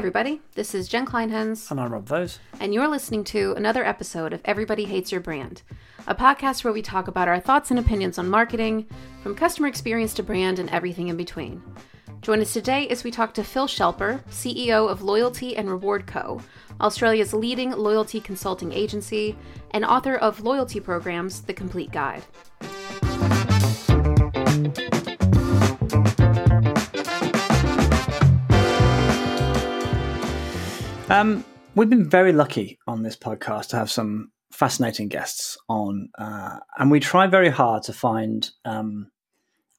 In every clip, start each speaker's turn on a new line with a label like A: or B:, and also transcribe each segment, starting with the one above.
A: everybody. This is Jen Kleinhans.
B: And I'm Rob Vose.
A: And you're listening to another episode of Everybody Hates Your Brand, a podcast where we talk about our thoughts and opinions on marketing, from customer experience to brand and everything in between. Join us today as we talk to Phil Shelper, CEO of Loyalty and Reward Co., Australia's leading loyalty consulting agency, and author of Loyalty Programs The Complete Guide.
B: Um, we've been very lucky on this podcast to have some fascinating guests on, uh, and we try very hard to find um,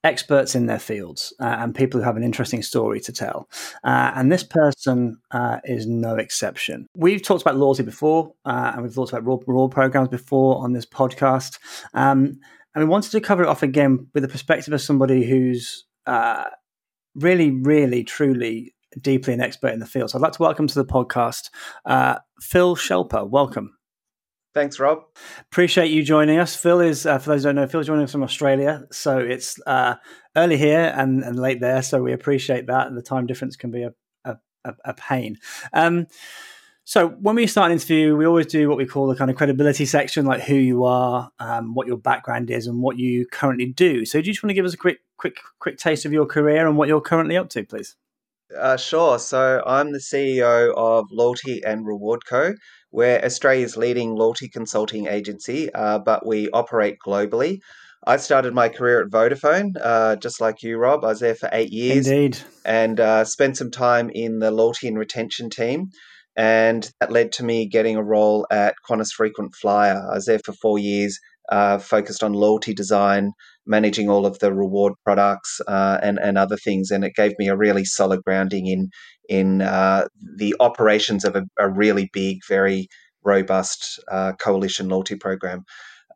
B: experts in their fields uh, and people who have an interesting story to tell. Uh, and this person uh, is no exception. We've talked about loyalty before, uh, and we've talked about reward programs before on this podcast. Um, and we wanted to cover it off again with the perspective of somebody who's uh, really, really, truly deeply an expert in the field. So I'd like to welcome to the podcast uh, Phil Shelper. Welcome.
C: Thanks, Rob.
B: Appreciate you joining us. Phil is, uh, for those who don't know, Phil's joining us from Australia. So it's uh, early here and, and late there. So we appreciate that. And the time difference can be a, a, a pain. Um, so when we start an interview, we always do what we call the kind of credibility section, like who you are, um, what your background is, and what you currently do. So do you just want to give us a quick, quick, quick taste of your career and what you're currently up to, please?
C: Uh, sure. So I'm the CEO of Loyalty and Reward Co. We're Australia's leading loyalty consulting agency, uh, but we operate globally. I started my career at Vodafone, uh, just like you, Rob. I was there for eight years.
B: Indeed.
C: And uh, spent some time in the loyalty and retention team. And that led to me getting a role at Qantas Frequent Flyer. I was there for four years, uh, focused on loyalty design, managing all of the reward products uh, and and other things, and it gave me a really solid grounding in in uh, the operations of a, a, really big, very robust uh, coalition loyalty program.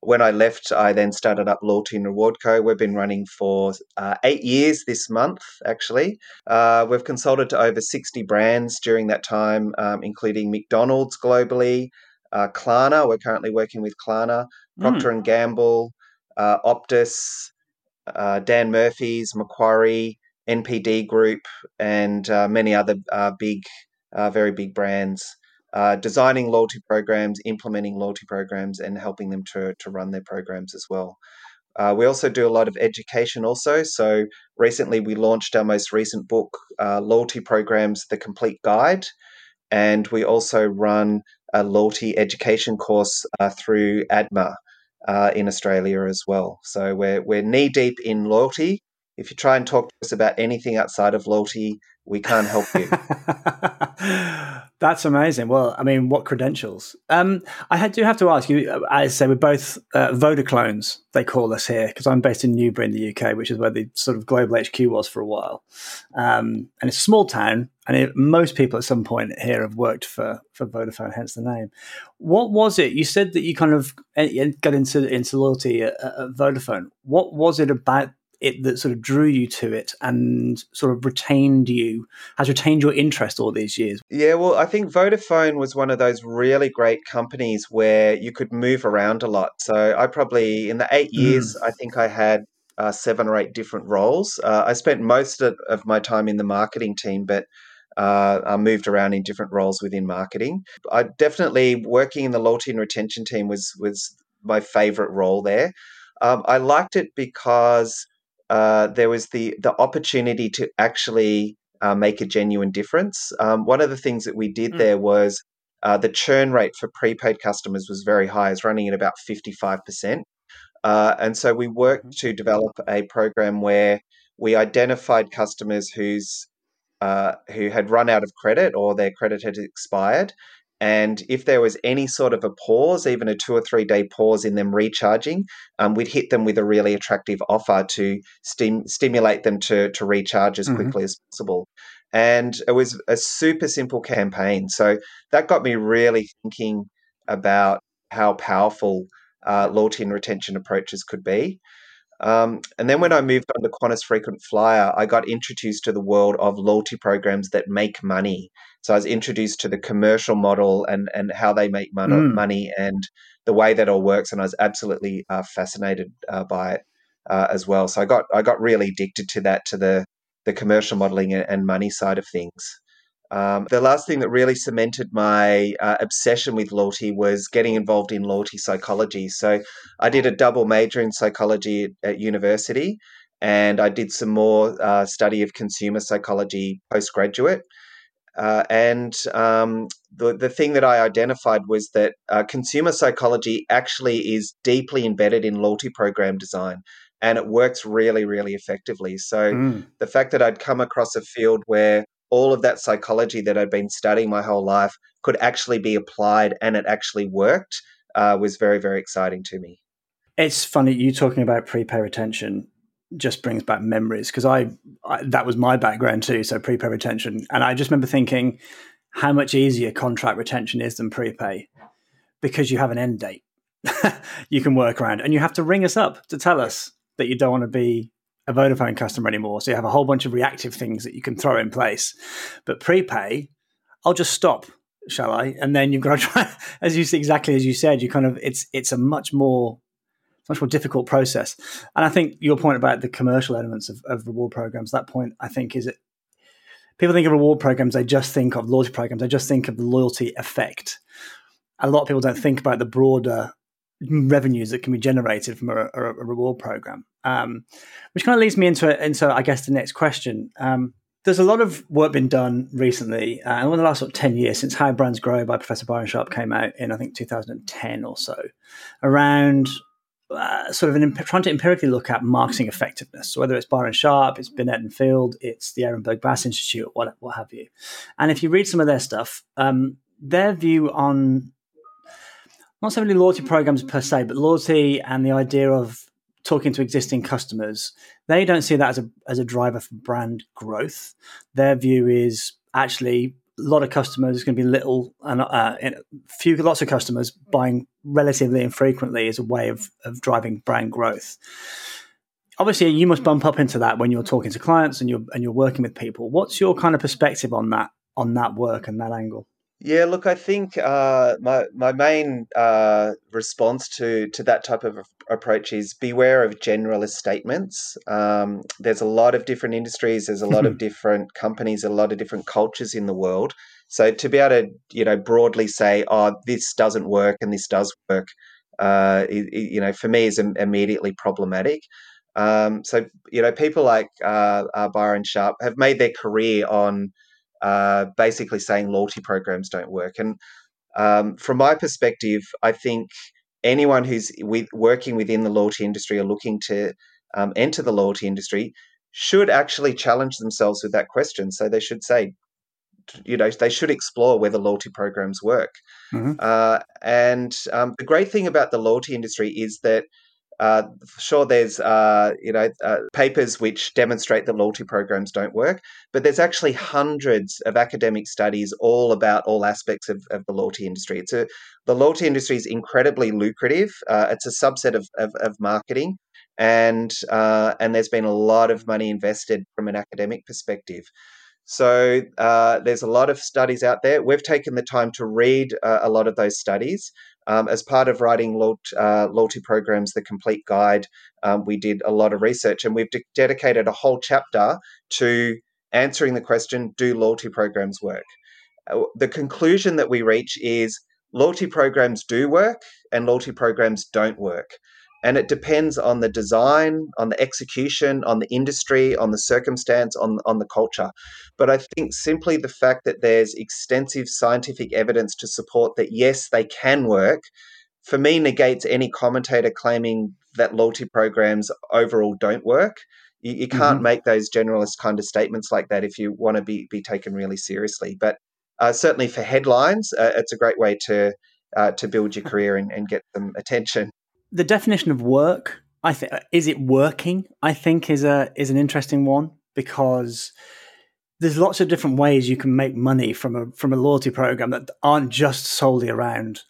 C: When I left, I then started up Loyalty and Reward Co. We've been running for uh, eight years this month, actually. Uh, we've consulted to over 60 brands during that time, um, including McDonald's globally, uh, Klarna. We're currently working with Klarna, Procter mm. and Gamble, uh, Optus, uh, Dan Murphy's, Macquarie, NPD Group, and uh, many other uh, big, uh, very big brands. Uh, designing loyalty programs, implementing loyalty programs, and helping them to, to run their programs as well. we also do a lot of education, also. So, recently we launched our most recent book, Loyalty Programs The Complete Guide. And we also run a loyalty education course through ADMA, uh, in Australia as well. So we're we're knee deep in loyalty. If you try and talk to us about anything outside of loyalty, we can't help you.
B: That's amazing. Well, I mean, what credentials? Um, I do have to ask you. I say we're both uh, Vodaclones. They call us here because I'm based in Newbury in the UK, which is where the sort of global HQ was for a while. Um, and it's a small town, and it, most people at some point here have worked for for Vodafone, hence the name. What was it? You said that you kind of eh, got into into loyalty at, at Vodafone. What was it about it that sort of drew you to it and sort of retained you has retained your interest all these years
C: yeah well i think vodafone was one of those really great companies where you could move around a lot so i probably in the eight years mm. i think i had uh, seven or eight different roles uh, i spent most of, of, my time in the marketing team but uh, I moved around in different roles within marketing. I definitely working in the loyalty and retention team was was my favorite role there. Um, I liked it because uh, there was the the opportunity to actually uh, make a genuine difference. Um, one of the things that we did mm. there was uh, the churn rate for prepaid customers was very high. It's running at about fifty five percent, uh, and so we worked mm-hmm. to develop a program where we identified customers whose uh, who had run out of credit or their credit had expired, and if there was any sort of a pause, even a two or three day pause in them recharging, um, we'd hit them with a really attractive offer to stim- stimulate them to, to recharge as mm-hmm. quickly as possible. And it was a super simple campaign. So that got me really thinking about how powerful uh, loyalty and retention approaches could be. Um, and then when I moved on to Qantas Frequent Flyer, I got introduced to the world of loyalty programs that make money. So I was introduced to the commercial model and, and how they make money, mm. money and the way that all works. And I was absolutely uh, fascinated uh, by it uh, as well. So I got I got really addicted to that, to the the commercial modeling and money side of things. Um, the last thing that really cemented my uh, obsession with loyalty was getting involved in loyalty psychology. So I did a double major in psychology at, at university, and I did some more uh, study of consumer psychology postgraduate. Uh, and um, the, the thing that I identified was that uh, consumer psychology actually is deeply embedded in loyalty program design and it works really, really effectively. So mm. the fact that I'd come across a field where all of that psychology that I'd been studying my whole life could actually be applied and it actually worked uh, was very, very exciting to me.
B: It's funny you talking about prepay retention just brings back memories because I, I, that was my background too. So prepay retention, and I just remember thinking how much easier contract retention is than prepay because you have an end date you can work around, and you have to ring us up to tell us that you don't want to be a Vodafone customer anymore. So you have a whole bunch of reactive things that you can throw in place. But prepay, I'll just stop, shall I? And then you've got to try, as you see, exactly as you said, you kind of it's it's a much more much more difficult process. And I think your point about the commercial elements of, of reward programs, that point I think is it people think of reward programs, they just think of loyalty programs, they just think of the loyalty effect. A lot of people don't think about the broader revenues that can be generated from a, a, reward program. Um, which kind of leads me into into I guess the next question. Um, there's a lot of work been done recently, uh, and over the last sort of 10 years since How Brands Grow by Professor Byron Sharp came out in, I think, 2010 or so, around uh, sort of an, trying to empirically look at marketing effectiveness. So whether it's Byron Sharp, it's Binet and Field, it's the Ehrenberg Bass Institute, what, what have you. And if you read some of their stuff, um, their view on not so many loyalty programs per se, but loyalty and the idea of talking to existing customers, they don't see that as a as a driver for brand growth. Their view is actually a lot of customers is going to be little and uh, few lots of customers buying relatively infrequently as a way of, of driving brand growth. Obviously you must bump up into that when you're talking to clients and you're and you're working with people. What's your kind of perspective on that on that work and that angle
C: yeah, look, I think uh, my my main uh, response to to that type of approach is beware of generalist statements. Um, there's a lot of different industries, there's a lot of different companies, a lot of different cultures in the world. So to be able to you know broadly say, oh, this doesn't work and this does work, uh, it, it, you know, for me is immediately problematic. Um, so you know, people like uh, uh, Byron Sharp have made their career on uh, basically saying loyalty programs don't work. And um, from my perspective, I think anyone who's with, working within the loyalty industry or looking to um, enter the loyalty industry should actually challenge themselves with that question. So they should say, you know, they should explore whether loyalty programs work. Mm-hmm. Uh, and um, the great thing about the loyalty industry is that uh, sure, there's uh, you know uh, papers which demonstrate that loyalty programs don't work, but there's actually hundreds of academic studies all about all aspects of, of the loyalty industry. It's a, the loyalty industry is incredibly lucrative. Uh, it's a subset of, of, of marketing, and uh, and there's been a lot of money invested from an academic perspective. So uh, there's a lot of studies out there. We've taken the time to read a lot of those studies. Um, as part of writing uh, loyalty programs, the complete guide, um, we did a lot of research and we've de- dedicated a whole chapter to answering the question Do loyalty programs work? Uh, the conclusion that we reach is loyalty programs do work and loyalty programs don't work. And it depends on the design, on the execution, on the industry, on the circumstance, on, on the culture. But I think simply the fact that there's extensive scientific evidence to support that, yes, they can work, for me negates any commentator claiming that loyalty programs overall don't work. You, you can't mm-hmm. make those generalist kind of statements like that if you want to be, be taken really seriously. But uh, certainly for headlines, uh, it's a great way to uh, to build your career and, and get some attention
B: the definition of work, I think, is it working? I think is a is an interesting one because there's lots of different ways you can make money from a from a loyalty program that aren't just solely around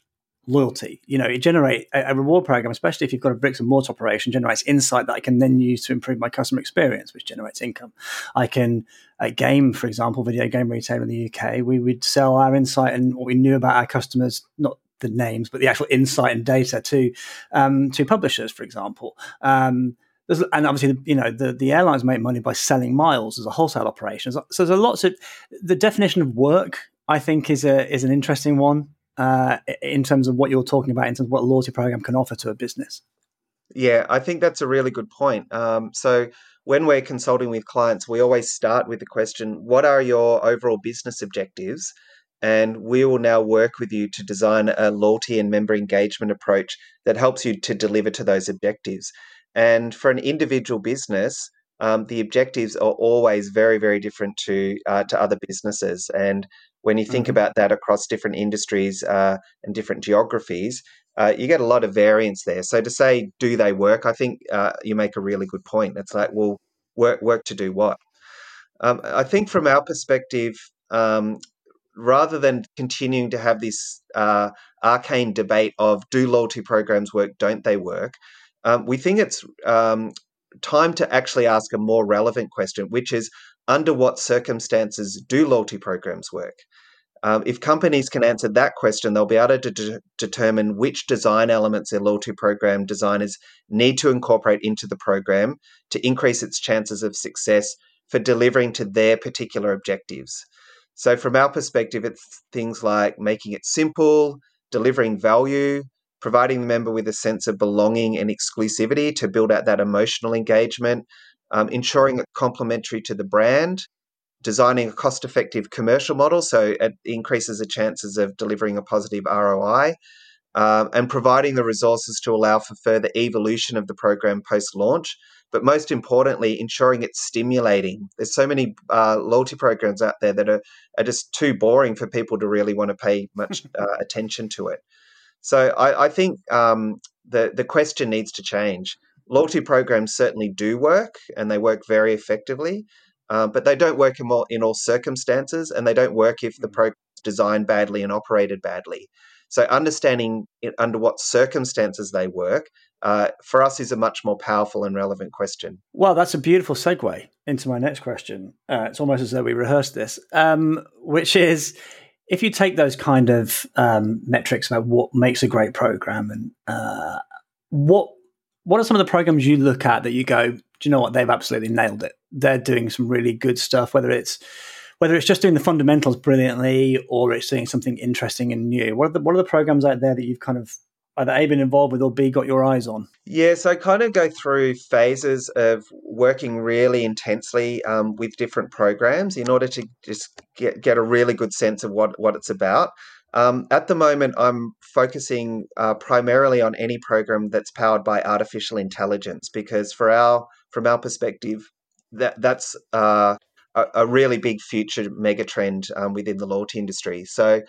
B: loyalty. You know, it generate a, a, reward program, especially if you've got a bricks and mortar operation, generates insight that I can then use to improve my customer experience, which generates income. I can, a game, for example, video game retailer in the UK, we would sell our insight and what we knew about our customers, not the names, but the actual insight and data to um, to publishers, for example. Um, and obviously, you know, the, the airlines make money by selling miles as a wholesale operation. So there's a lots of the definition of work. I think is a is an interesting one uh, in terms of what you're talking about in terms of what a loyalty program can offer to a business.
C: Yeah, I think that's a really good point. Um, so when we're consulting with clients, we always start with the question, "What are your overall business objectives?" And we will now work with you to design a loyalty and member engagement approach that helps you to deliver to those objectives. And for an individual business, um, the objectives are always very, very different to uh, to other businesses. And when you think mm-hmm. about that across different industries uh, and different geographies, uh, you get a lot of variance there. So to say, do they work? I think uh, you make a really good point. It's like, well, work work to do what? Um, I think from our perspective, um, rather than continuing to have this uh, arcane debate of do loyalty programs work, don't they work? Um, we think it's um, time to actually ask a more relevant question, which is under what circumstances do loyalty programs work? Um, if companies can answer that question, they'll be able to de- determine which design elements their loyalty program designers need to incorporate into the program to increase its chances of success for delivering to their particular objectives. So, from our perspective, it's things like making it simple, delivering value, providing the member with a sense of belonging and exclusivity to build out that emotional engagement, um, ensuring it's complementary to the brand, designing a cost effective commercial model so it increases the chances of delivering a positive ROI. Um, and providing the resources to allow for further evolution of the program post launch, but most importantly, ensuring it's stimulating. There's so many uh, loyalty programs out there that are, are just too boring for people to really want to pay much uh, attention to it. So I, I think um, the the question needs to change. Loyalty programs certainly do work, and they work very effectively, uh, but they don't work in all, in all circumstances, and they don't work if the mm. program is designed badly and operated badly. So understanding it, under what circumstances they work uh, for us is a much more powerful and relevant question.
B: Well, that's a beautiful segue into my next question. Uh, it's almost as though we rehearsed this, um, which is if you take those kind of um, metrics about what makes a great program and uh, what what are some of the programs you look at that you go, do you know what they've absolutely nailed it? They're doing some really good stuff, whether it's whether it's just doing the fundamentals brilliantly or it's doing something interesting and new. What are the what are the programs out there that you've kind of either A been involved with or B got your eyes on?
C: Yeah, so I kind of go through phases of working really intensely um, with different programs in order to just get, get a really good sense of what, what it's about. Um, at the moment, I'm focusing uh, primarily on any program that's powered by artificial intelligence because, for our from our perspective, that that's uh, a, a, really big future megatrend um, within the loyalty industry. So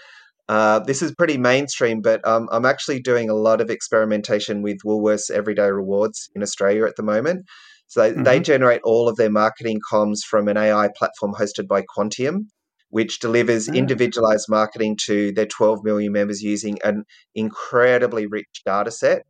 C: uh, this is pretty mainstream, but um, I'm actually doing a lot of experimentation with Woolworths Everyday Rewards in Australia at the moment. So they, mm-hmm. they generate all of their marketing comms from an AI platform hosted by Quantium, which delivers mm. individualized marketing to their 12 million members using an incredibly rich data set.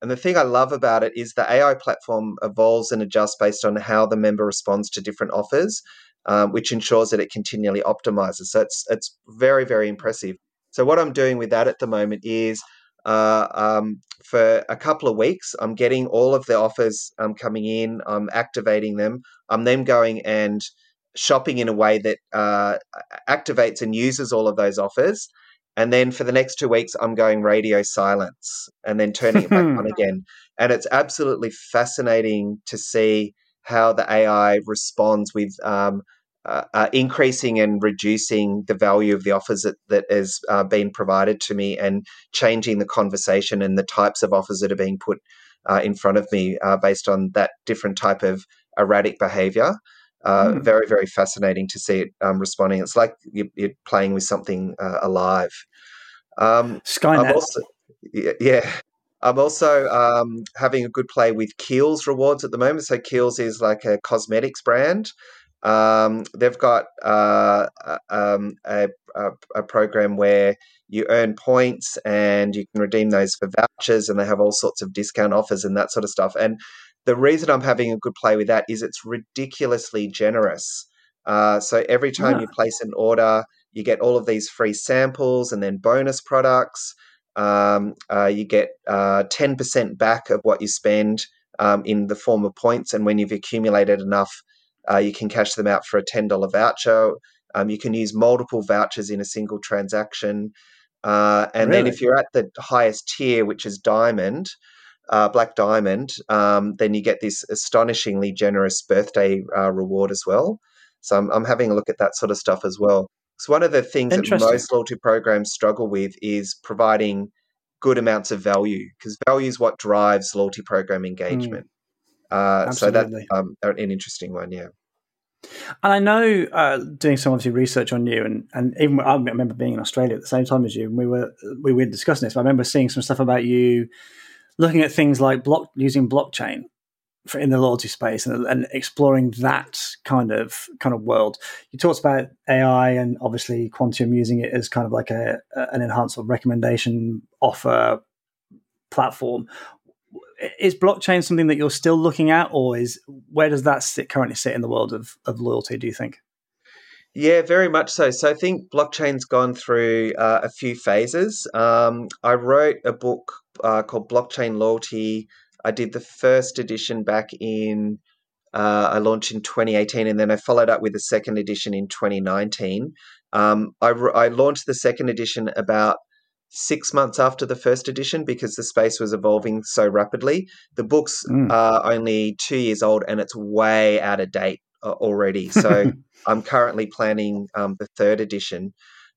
C: And the thing I love about it is the AI platform evolves and adjusts based on how the member responds to different offers, um, which ensures that it continually optimizes. So it's it's very very impressive. So what I'm doing with that at the moment is uh, um, for a couple of weeks, I'm getting all of the offers um, coming in. I'm activating them. I'm then going and shopping in a way that uh, activates and uses all of those offers. And then for the next two weeks, I'm going radio silence and then turning it back on again. And it's absolutely fascinating to see how the AI responds with um, uh, uh, increasing and reducing the value of the offers that, that has uh, been provided to me and changing the conversation and the types of offers that are being put uh, in front of me uh, based on that different type of erratic behavior. Mm. Very, very fascinating to see it um, responding. It's like you're, you're, playing with something alive.
B: Um, Skynet.
C: Also, yeah. I'm also um, having a good play with Kiehl's rewards at the moment. So Kiehl's is like a cosmetics brand. Um, they've got uh, um, a, a, a, program where you earn points and you can redeem those for vouchers, and they have all sorts of discount offers and that sort of stuff. And the reason I'm having a good play with that is it's ridiculously generous. Uh, so every time yeah. you place an order, you get all of these free samples and then bonus products. Um, uh, you get uh, 10% back of what you spend um, in the form of points, and when you've accumulated enough, uh, you can cash them out for a ten dollar voucher. Um, you can use multiple vouchers in a single transaction. Uh, and really? then if you're at the highest tier, which is diamond, uh, black diamond, um, then you get this astonishingly generous birthday uh, reward as well. So I'm, I'm, having a look at that sort of stuff as well. So one of the things that most loyalty programs struggle with is providing good amounts of value because value is what drives loyalty program hmm. engagement. Mm. Uh, so that's um, an interesting one, yeah.
B: And I know uh, doing some obviously research on you, and and even I remember being in Australia at the same time as you, and we were we were discussing this. But I remember seeing some stuff about you looking at things like block using blockchain for, in the loyalty space and, and, exploring that kind of kind of world. You talked about AI and obviously Quantium using it as kind of like a, an enhanced recommendation offer platform is blockchain something that you're still looking at, or is where does that sit, currently sit in the world of, of loyalty? Do you think?
C: Yeah, very much so. So I think blockchain's gone through uh, a few phases. Um, I wrote a book uh, called Blockchain Loyalty. I did the first edition back in. Uh, I launched in 2018, and then I followed up with the second edition in 2019. Um, I, I launched the second edition about six months after the first edition because the space was evolving so rapidly. The book's mm. are only two years old and it's way out of date uh, already. So I'm currently planning um, the third edition.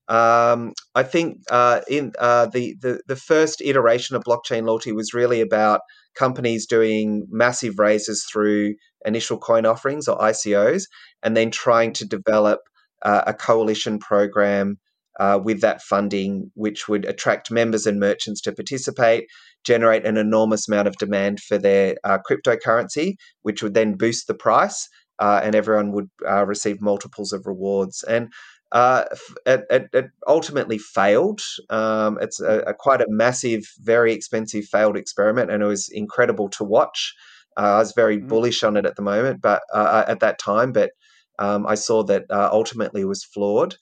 C: Um, I think uh, in uh, the, the the first iteration of blockchain loyalty was really about companies doing massive raises through initial coin offerings or ICOs, and then trying to develop uh, a coalition program uh, with that funding, which would attract members and merchants to participate, generate an enormous amount of demand for their uh, cryptocurrency, which would then boost the price, uh, and everyone would uh, receive multiples of rewards. And uh, it, it, it, ultimately failed. Um, it's a, a, quite a massive, very expensive failed experiment, and it was incredible to watch. Uh, I was very mm. bullish on it at the moment, but at that time, but um, I saw that ultimately it was flawed.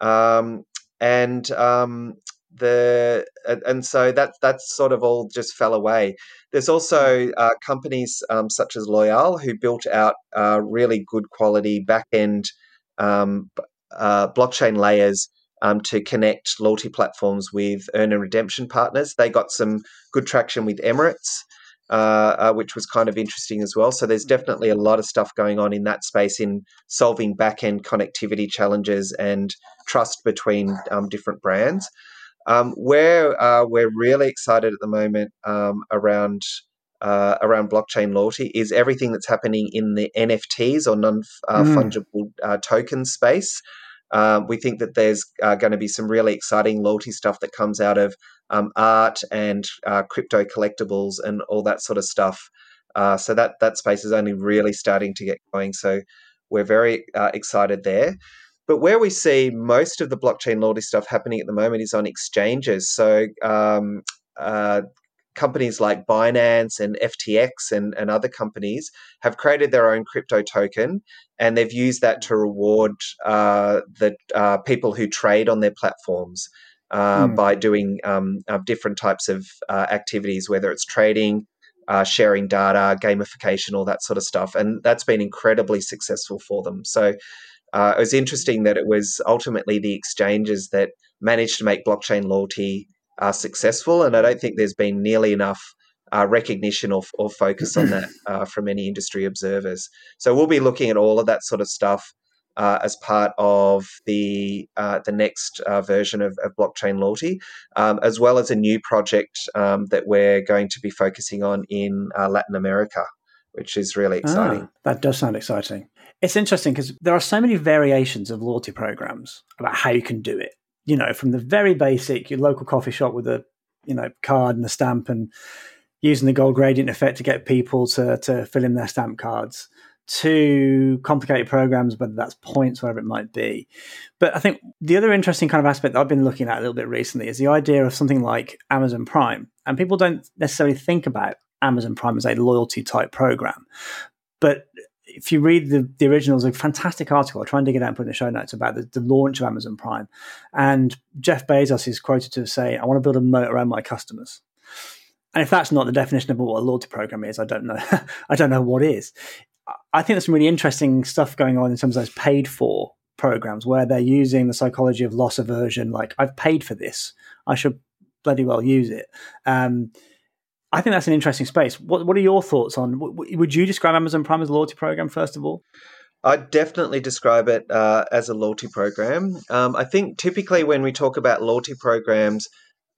C: Um, and um, the and so that that's sort of all just fell away. There's also uh, companies um, such as Loyyal who built out uh, really good quality back end um, uh, blockchain layers um, to connect loyalty platforms with earn and redemption partners. They got some good traction with Emirates. Uh, uh, which was kind of interesting as well. So there's definitely a lot of stuff going on in that space in solving back end connectivity challenges and trust between um, different brands. Um, where uh, we're really excited at the moment um, around uh, around blockchain loyalty is everything that's happening in the NFTs or non uh, mm. fungible mm. token space. Um, we think that there's uh, going to be some really exciting loyalty stuff that comes out of um, art and uh, crypto collectibles and all that sort of stuff. Uh, so that that space is only really starting to get going. So we're very uh, excited there. But where we see most of the blockchain loyalty stuff happening at the moment is on exchanges. So um, uh, companies like Binance and FTX and, and other companies have created their own crypto token and they've used that to reward uh, the uh, people who trade on their platforms uh, mm. by doing um, uh, different types of uh, activities, whether it's trading, uh, sharing data, gamification, all that sort of stuff. And that's been incredibly successful for them. So it was interesting that it was ultimately the exchanges that managed to make blockchain loyalty successful. And I don't think there's been nearly enough uh, recognition or, or, focus on that uh, from any industry observers. So we'll be looking at all of that sort of stuff uh, as part of the uh, the next uh, version of, of, blockchain loyalty, um, as well as a new project um, that we're going to be focusing on in uh, Latin America, which is really exciting. Ah,
B: that does sound exciting. It's interesting because there are so many variations of loyalty programs about how you can do it. You know, from the very basic, your local coffee shop with a you know card and a stamp and using the goal gradient effect to get people to, to fill in their stamp cards to complicated programs, whether that's points, whatever it might be. But I think the other interesting kind of aspect that I've been looking at a little bit recently is the idea of something like Amazon Prime. And people don't necessarily think about Amazon Prime as a loyalty type program. But if you read the, the original, it's a fantastic article. I'll try and dig it out and put in the show notes about the, the launch of Amazon Prime. And Jeff Bezos is quoted to say, I want to build a moat around my customers. and if that's not the definition of what a loyalty program is, I don't know. I don't know what is. I think there's some really interesting stuff going on in terms of those paid for programs where they're using the psychology of loss aversion. Like, I've paid for this, I should bloody well use it. Um, I think that's an interesting space. What What are your thoughts on? Would you describe Amazon Prime as a loyalty program first of all?
C: I'd definitely describe it uh, as a loyalty program. Um, I think typically when we talk about loyalty programs,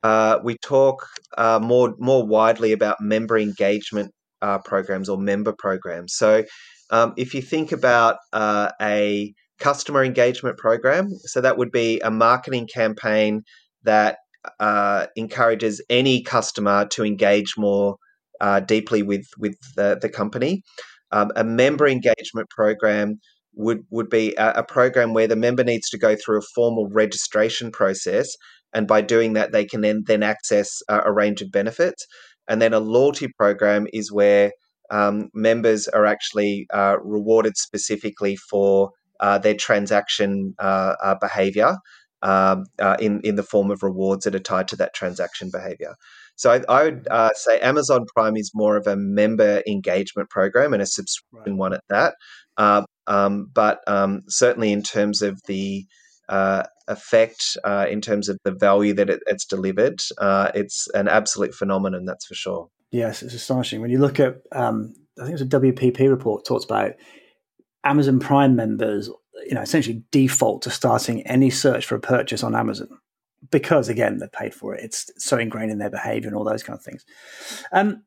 C: uh, we talk uh, more more widely about member engagement uh, programs or member programs. So, um, if you think about uh, a customer engagement program, so that would be a marketing campaign that uh, encourages any customer to engage more uh, deeply with with the, the company. Um, a member engagement program would would be a, a, program where the member needs to go through a formal registration process, and by doing that, they can then then access a, a range of benefits. And then a loyalty program is where um, members are actually uh, rewarded specifically for uh, their transaction uh, uh behavior um, uh, in in the form of rewards that are tied to that transaction behavior. So I, I would uh, say Amazon Prime is more of a member engagement program and a subscription right. one at that. Uh, um, but um, certainly in terms of the uh, effect, uh, in terms of the value that it, it's delivered, uh, it's an absolute phenomenon. That's for sure.
B: Yes, it's astonishing when you look at. Um, I think it was a WPP report talks about Amazon Prime members you know, essentially default to starting any search for a purchase on Amazon because, again, they paid for it. It's so ingrained in their behavior and all those kind of things. Um,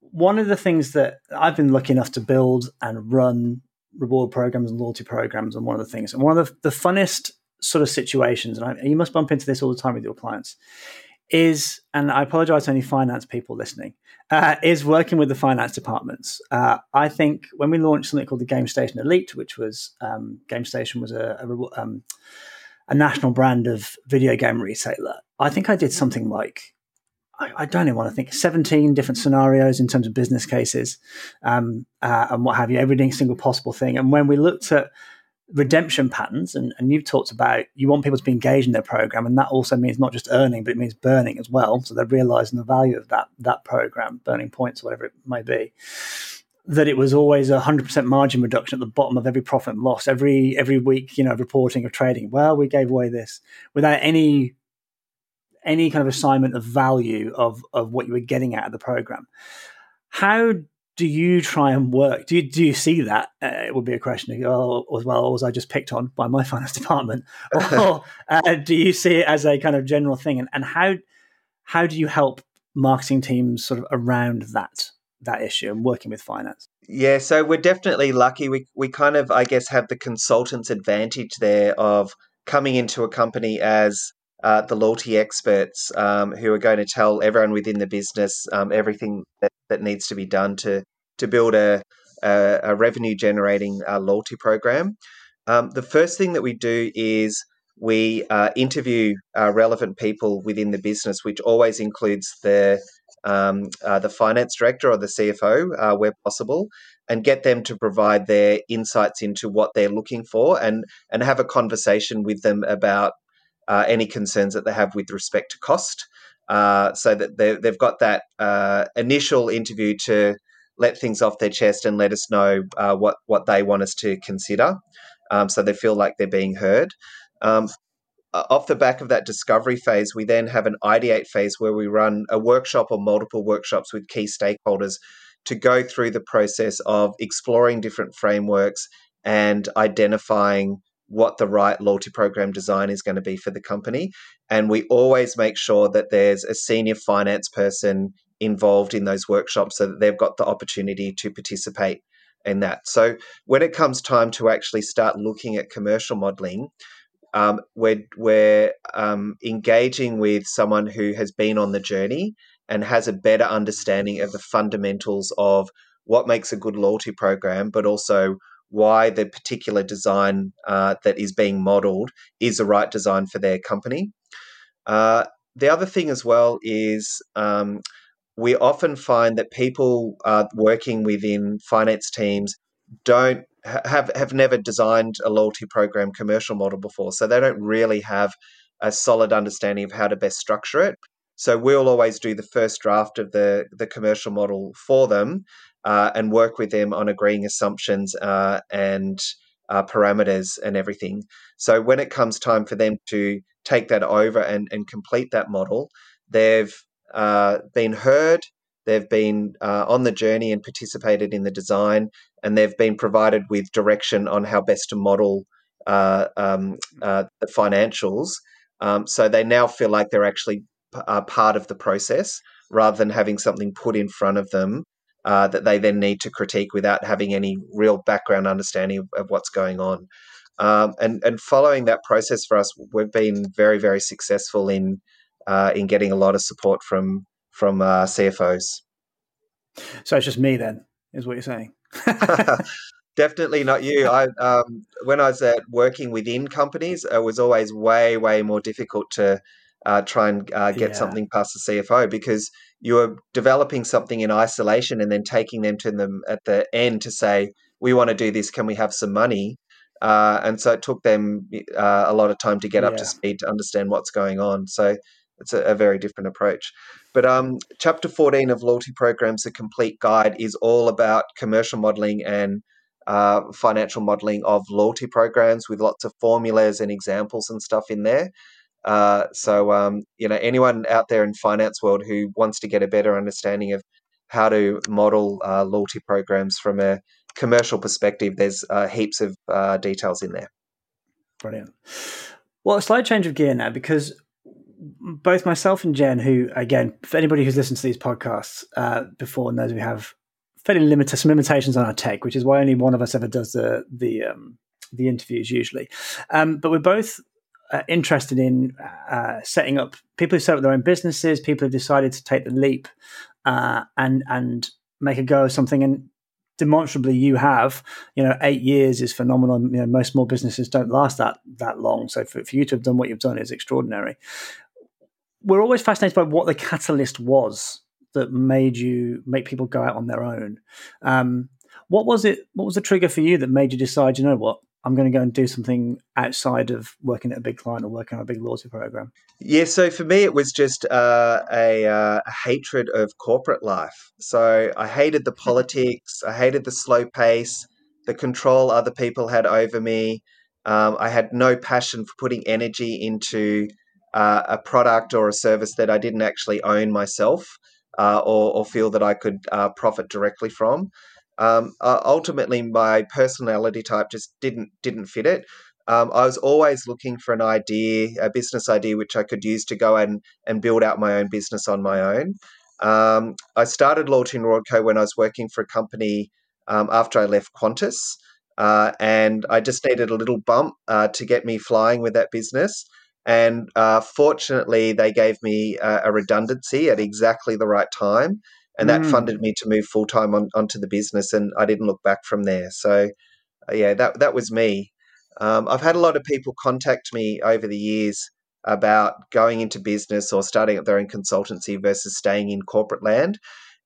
B: one of the things that I've been lucky enough to build and run reward programs and loyalty programs, and one of the things, and one of the, the funnest sort of situations, and I, you must bump into this all the time with your clients, is, and I apologize to any finance people listening, uh, is working with the finance departments. Uh, I think when we launched something called the Game Station Elite, which was um, Game Station was a, a, um, a, national brand of video game retailer. I think I did something like I, I, don't even want to think 17 different scenarios in terms of business cases um, uh, and what have you, every single possible thing. And when we looked at redemption patterns, and, and you've talked about you want people to be engaged in their program, and that also means not just earning, but it means burning as well. So they're realizing the value of that that program, burning points, whatever it may be. That it was always a hundred percent margin reduction at the bottom of every profit and loss every every week, you know, reporting or trading. Well, we gave away this without any any kind of assignment of value of of what you were getting out of the program. How do you try and work? Do you, do you see that? Uh, it would be a question oh, as well, or was I just picked on by my finance department? Or uh, do you see it as a kind of general thing? And, and how how do you help marketing teams sort of around that that issue and working with finance?
C: Yeah, so we're definitely lucky. We we kind of I guess have the consultant's advantage there of coming into a company as uh, the loyalty experts um, who are going to tell everyone within the business um, everything that, that needs to be done to to build a a, a revenue generating uh, loyalty program. Um, the first thing that we do is we uh, interview uh, relevant people within the business, which always includes the um, uh, the finance director or the CFO uh, where possible, and get them to provide their insights into what they're looking for and and have a conversation with them about uh, any concerns that they have with respect to cost, uh, so that they've got that uh, initial interview to let things off their chest and let us know uh, what what they want us to consider, um, so they feel like they're being heard. Um, off the back of that discovery phase, we then have an ideate phase where we run a workshop or multiple workshops with key stakeholders to go through the process of exploring different frameworks and identifying what the right loyalty program design is going to be for the company. And we always make sure that there's a senior finance person involved in those workshops so that they've got the opportunity to participate in that. So when it comes time to actually start looking at commercial modeling, um, we're, we're um, engaging with someone who has been on the journey and has a better understanding of the fundamentals of what makes a good loyalty program, but also why the particular design uh, that is being modeled is the right design for their company. Uh, the other thing as well is um, we often find that people uh, working within finance teams don't have have never designed a loyalty program commercial model before, so they don't really have a solid understanding of how to best structure it. So we'll always do the first draft of the the commercial model for them uh, and work with them on agreeing assumptions uh, and uh, parameters and everything. So when it comes time for them to take that over and, and complete that model, they've uh, been heard, they've been uh, on the journey and participated in the design, and they've been provided with direction on how best to model um, the financials. Um, so they now feel like they're actually p- part of the process rather than having something put in front of them uh, that they then need to critique without having any real background understanding of, of what's going on. Um, and and following that process for us, we've been very very successful in uh, in getting a lot of support from from uh, CFOs.
B: So it's just me then, is what you're saying?
C: Definitely not you. I um, when I was at working within companies, it was always way way more difficult to uh, try and uh, get yeah. something past the CFO because you are developing something in isolation and then taking them to them at the end to say, "We want to do this. Can we have some money?" Uh, and so it took them uh, a lot of time to get yeah. up to speed to understand what's going on. So it's a, a very different approach. But um, chapter 14 of Loyalty Programs, the complete guide, is all about commercial modeling and uh, financial modeling of loyalty programs with lots of formulas and examples and stuff in there. Uh, so, um, you know, anyone out there in finance world who wants to get a better understanding of how to model uh, loyalty programs from a commercial perspective, there's uh, heaps of uh, details in there.
B: Brilliant. Well, a slight change of gear now because both myself and Jen, who again, for anybody who's listened to these podcasts uh, before knows we have fairly limited some limitations on our tech, which is why only one of us ever does the the um, the interviews usually. Um, but we're both uh, interested in uh, setting up people who set up their own businesses, people who've decided to take the leap uh, and and make a go of something. And demonstrably, you have. You know, eight years is phenomenal. You know, most small businesses don't last that that long. So for, for you to have done what you've done is extraordinary. We're always fascinated by what the catalyst was that made you make people go out on their own. Um, what was it? What was the trigger for you that made you decide? You know what? I'm going to go and do something outside of working at a big client or working on a big loyalty program?
C: Yeah, so for me, it was just uh, a, uh, a, hatred of corporate life. So I hated the politics, I hated the slow pace, the control other people had over me. Um, I had no passion for putting energy into uh, a product or a service that I didn't actually own myself uh, or, or, feel that I could uh, profit directly from. Um, uh, ultimately, my personality type just didn't didn't fit it. Um, I was always looking for an idea, a business idea, which I could use to go and and build out my own business on my own. Um, I started and Reward when I was working for a company um, after I left Qantas, uh, and I just needed a little bump uh, to get me flying with that business. And uh, fortunately, they gave me a redundancy at exactly the right time and that mm. funded me to move full time on, onto the business, and I didn't look back from there. So, uh, yeah, that that was me. Um, I've had a lot of people contact me over the years about going into business or starting up their own consultancy versus staying in corporate land,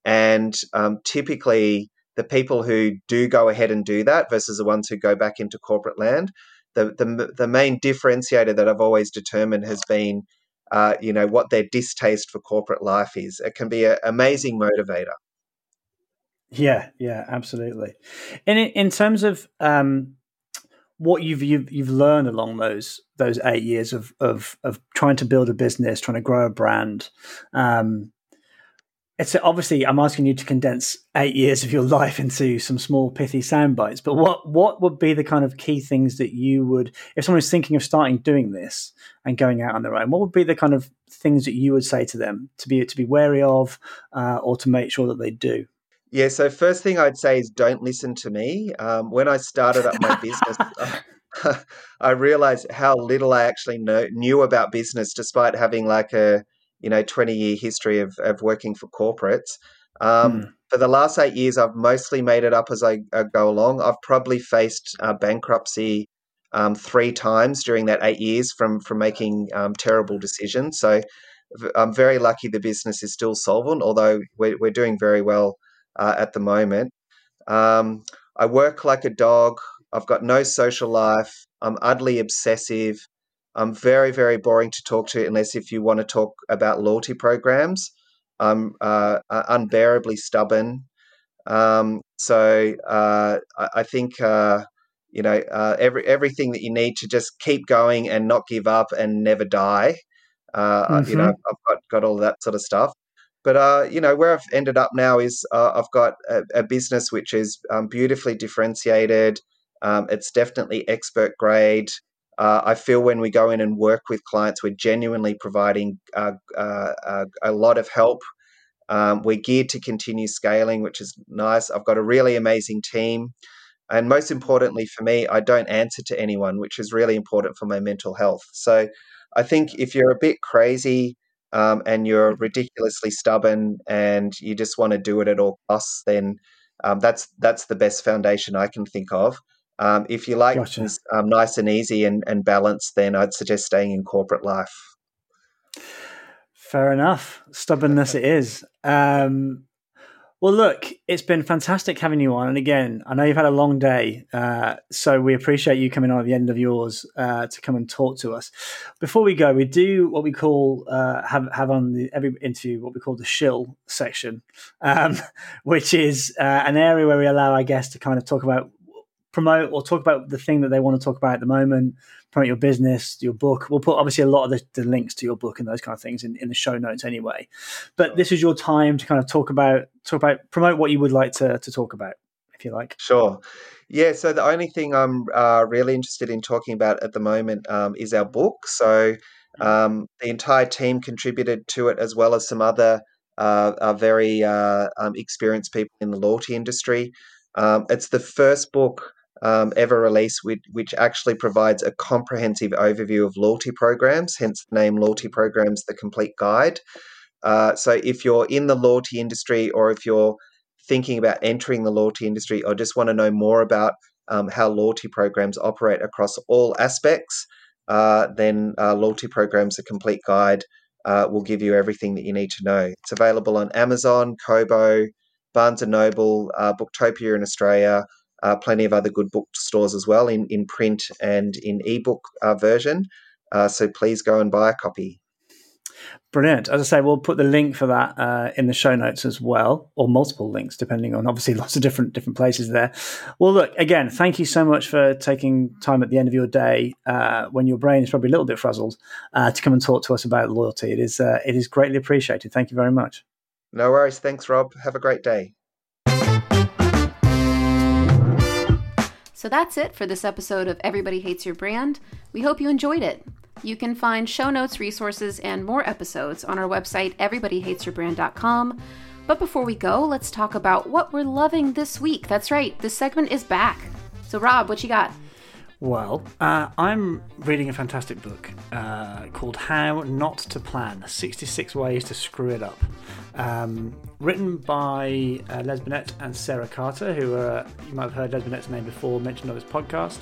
C: and um, typically the people who do go ahead and do that versus the ones who go back into corporate land. The, the, the main differentiator that I've always determined has been uh, you know what their distaste for corporate life is. It can be an amazing motivator.
B: Yeah, yeah, absolutely. And in, in terms of um, what you've, you've you've learned along those those eight years of of of trying to build a business, trying to grow a brand, um, it's obviously I'm asking you to condense eight years of your life into some small pithy sound bites. But what what would be the kind of key things that you would, if someone is thinking of starting doing this and going out on their own, what would be the kind of things that you would say to them to be to be wary of, uh, or to make sure that they do?
C: Yeah. So first thing I'd say is don't listen to me. Um, when I started up my business. I realized how little I actually know, knew about business, despite having like a you know 20 year history of, of working for corporates. Um, mm. for the last eight years i've mostly made it up as i, I go along. I've probably faced uh, bankruptcy um, three times during that eight years from from making um, terrible decisions. So i'm very lucky the business is still solvent although we're, we're doing very well uh, at the moment. Um, i work like a dog. I've got no social life. I'm utterly obsessive I'm very, very boring to talk to unless if you want to talk about loyalty programs. I'm uh, unbearably stubborn. Um, so uh, I, I, think uh, you know uh, every everything that you need to just keep going and not give up and never die. Mm-hmm. You know, mm-hmm. I've got got all that sort of stuff. But uh, you know where I've ended up now is uh, I've got a, a, business which is um, beautifully differentiated. Um, it's definitely expert grade. Uh, I feel when we go in and work with clients, we're genuinely providing uh, uh, uh, a lot of help. Um, we're geared to continue scaling, which is nice. I've got a really amazing team. And most importantly for me, I don't answer to anyone, which is really important for my mental health. So I think if you're a bit crazy um, and you're ridiculously stubborn and you just want to do it at all costs, then um, that's that's the best foundation I can think of. Um, if you like gotcha. things um, nice and easy and, and balanced, then I'd suggest staying in corporate life.
B: Fair enough. Stubbornness it is. Um, well, look, it's been fantastic having you on. And again, I know you've had a long day, uh, so we appreciate you coming on at the end of yours uh, to come and talk to us. Before we go, we do what we call uh, have have on the, every interview what we call the shill section, um, which is uh, an area where we allow our guests to kind of talk about promote or talk about the thing that they want to talk about at the moment, promote your business, your book. We'll put obviously a lot of the, the, links to your book and those kind of things in, in the show notes anyway. But this is your time to kind of talk about talk about promote what you would like to to talk about, if you like.
C: Sure. Yeah, so the only thing I'm uh, really interested in talking about at the moment um, is our book. So mm-hmm. um, the entire team contributed to it, as well as some other uh, very uh, um, experienced people in the loyalty industry. Um, it's the first book um, ever release, which, which actually provides a comprehensive overview of loyalty programs, hence the name Loyalty Programs The Complete Guide. Uh, so if you're in the loyalty industry or if you're thinking about entering the loyalty industry or just want to know more about um, how loyalty programs operate across all aspects, uh, then uh, Loyalty Programs A Complete Guide uh, will give you everything that you need to know. It's available on Amazon, Kobo, Barnes & Noble, uh, Booktopia in Australia, uh, plenty of other good bookstores as well in, in print and in ebook uh, version. Uh, so please go and buy a copy.
B: Brilliant. As I say, we'll put the link for that uh, in the show notes as well, or multiple links, depending on obviously lots of different different places there. Well, look again. Thank you so much for taking time at the end of your day, uh, when your brain is probably a little bit frazzled, uh, to come and talk to us about loyalty. It is uh, it is greatly appreciated. Thank you very much.
C: No worries. Thanks, Rob. Have a great day.
A: So that's it for this episode of Everybody Hates Your Brand. We hope you enjoyed it. You can find show notes, resources, and more episodes on our website, everybodyhatesyourbrand.com. But before we go, let's talk about what we're loving this week. That's right, this segment is back. So, Rob, what you got?
B: Well, uh, I'm reading a fantastic book uh, called How Not to Plan 66 Ways to Screw It Up. Um, written by uh, Les Binet and Sarah Carter, who are, you might have heard Les Binet's name before, mentioned on this podcast.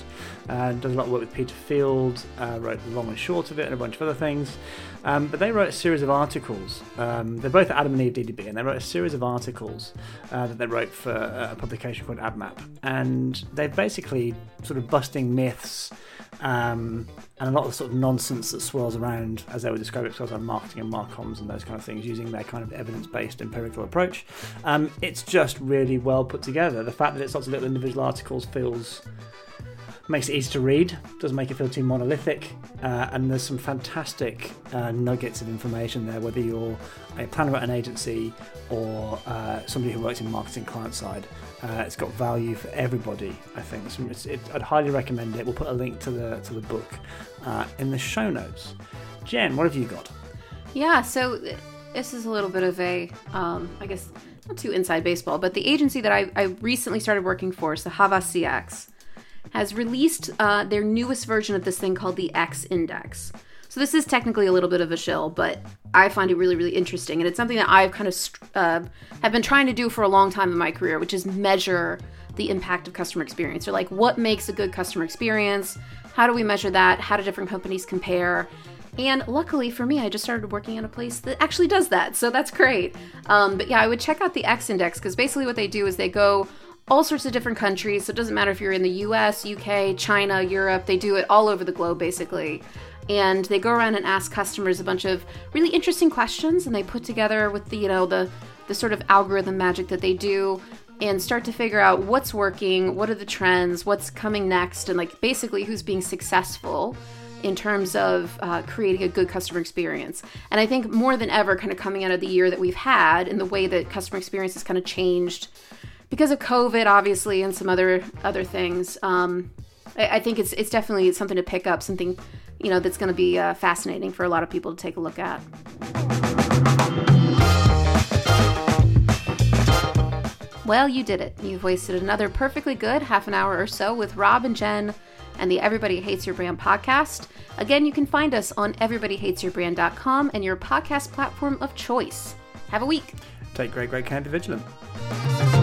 B: Does a lot of work with Peter Field, uh, wrote The Long and Short of it, and a bunch of other things. Um, but they wrote a series of articles. Um, they're both Adam and Eve DDB, and they wrote a series of articles uh, that they wrote for a publication called AdMap. And they're basically sort of busting myths um, and a lot of sort of nonsense that swirls around, as they would describe it, swirls around marketing and marcoms and those kind of things, using their kind of evidence-based empirical approach. Um, it's just really well put together. The fact that it's lots of little individual articles feels makes it easy to read, doesn't make it feel too monolithic, uh, and there's some fantastic uh, nuggets of information there, whether you're a planner at an agency or uh, somebody who works in marketing client side. Uh, it's got value for everybody, I think. It's, it, I'd highly recommend it. We'll put a link to the to the book uh, in the show notes. Jen, what have you got?
A: Yeah, so this is a little bit of a, um, I guess, not too inside baseball, but the agency that I, I recently started working for is the CX has released uh, their newest version of this thing called the X Index. So this is technically a little bit of a shill, but I find it really, really interesting, and it's something that I've kind of uh, have been trying to do for a long time in my career, which is measure the impact of customer experience, or like what makes a good customer experience. How do we measure that? How do different companies compare? And luckily for me, I just started working at a place that actually does that, so that's great. Um, but yeah, I would check out the X Index because basically what they do is they go all sorts of different countries. So it doesn't matter if you're in the US, UK, China, Europe, they do it all over the globe basically. And they go around and ask customers a bunch of really interesting questions and they put together with the, you know, the the sort of algorithm magic that they do and start to figure out what's working, what are the trends, what's coming next, and like basically who's being successful in terms of uh, creating a good customer experience. And I think more than ever, kind of coming out of the year that we've had and the way that customer experience has kind of changed because of COVID, obviously, and some other other things. Um, I, I, think it's it's definitely something to pick up, something you know that's going to be uh, fascinating for a lot of people to take a look at. Well, you did it. You've wasted another perfectly good half an hour or so with Rob and Jen and the Everybody Hates Your Brand podcast. Again, you can find us on everybodyhatesyourbrand.com and your podcast platform of choice. Have a week.
B: Take great, great care and be vigilant.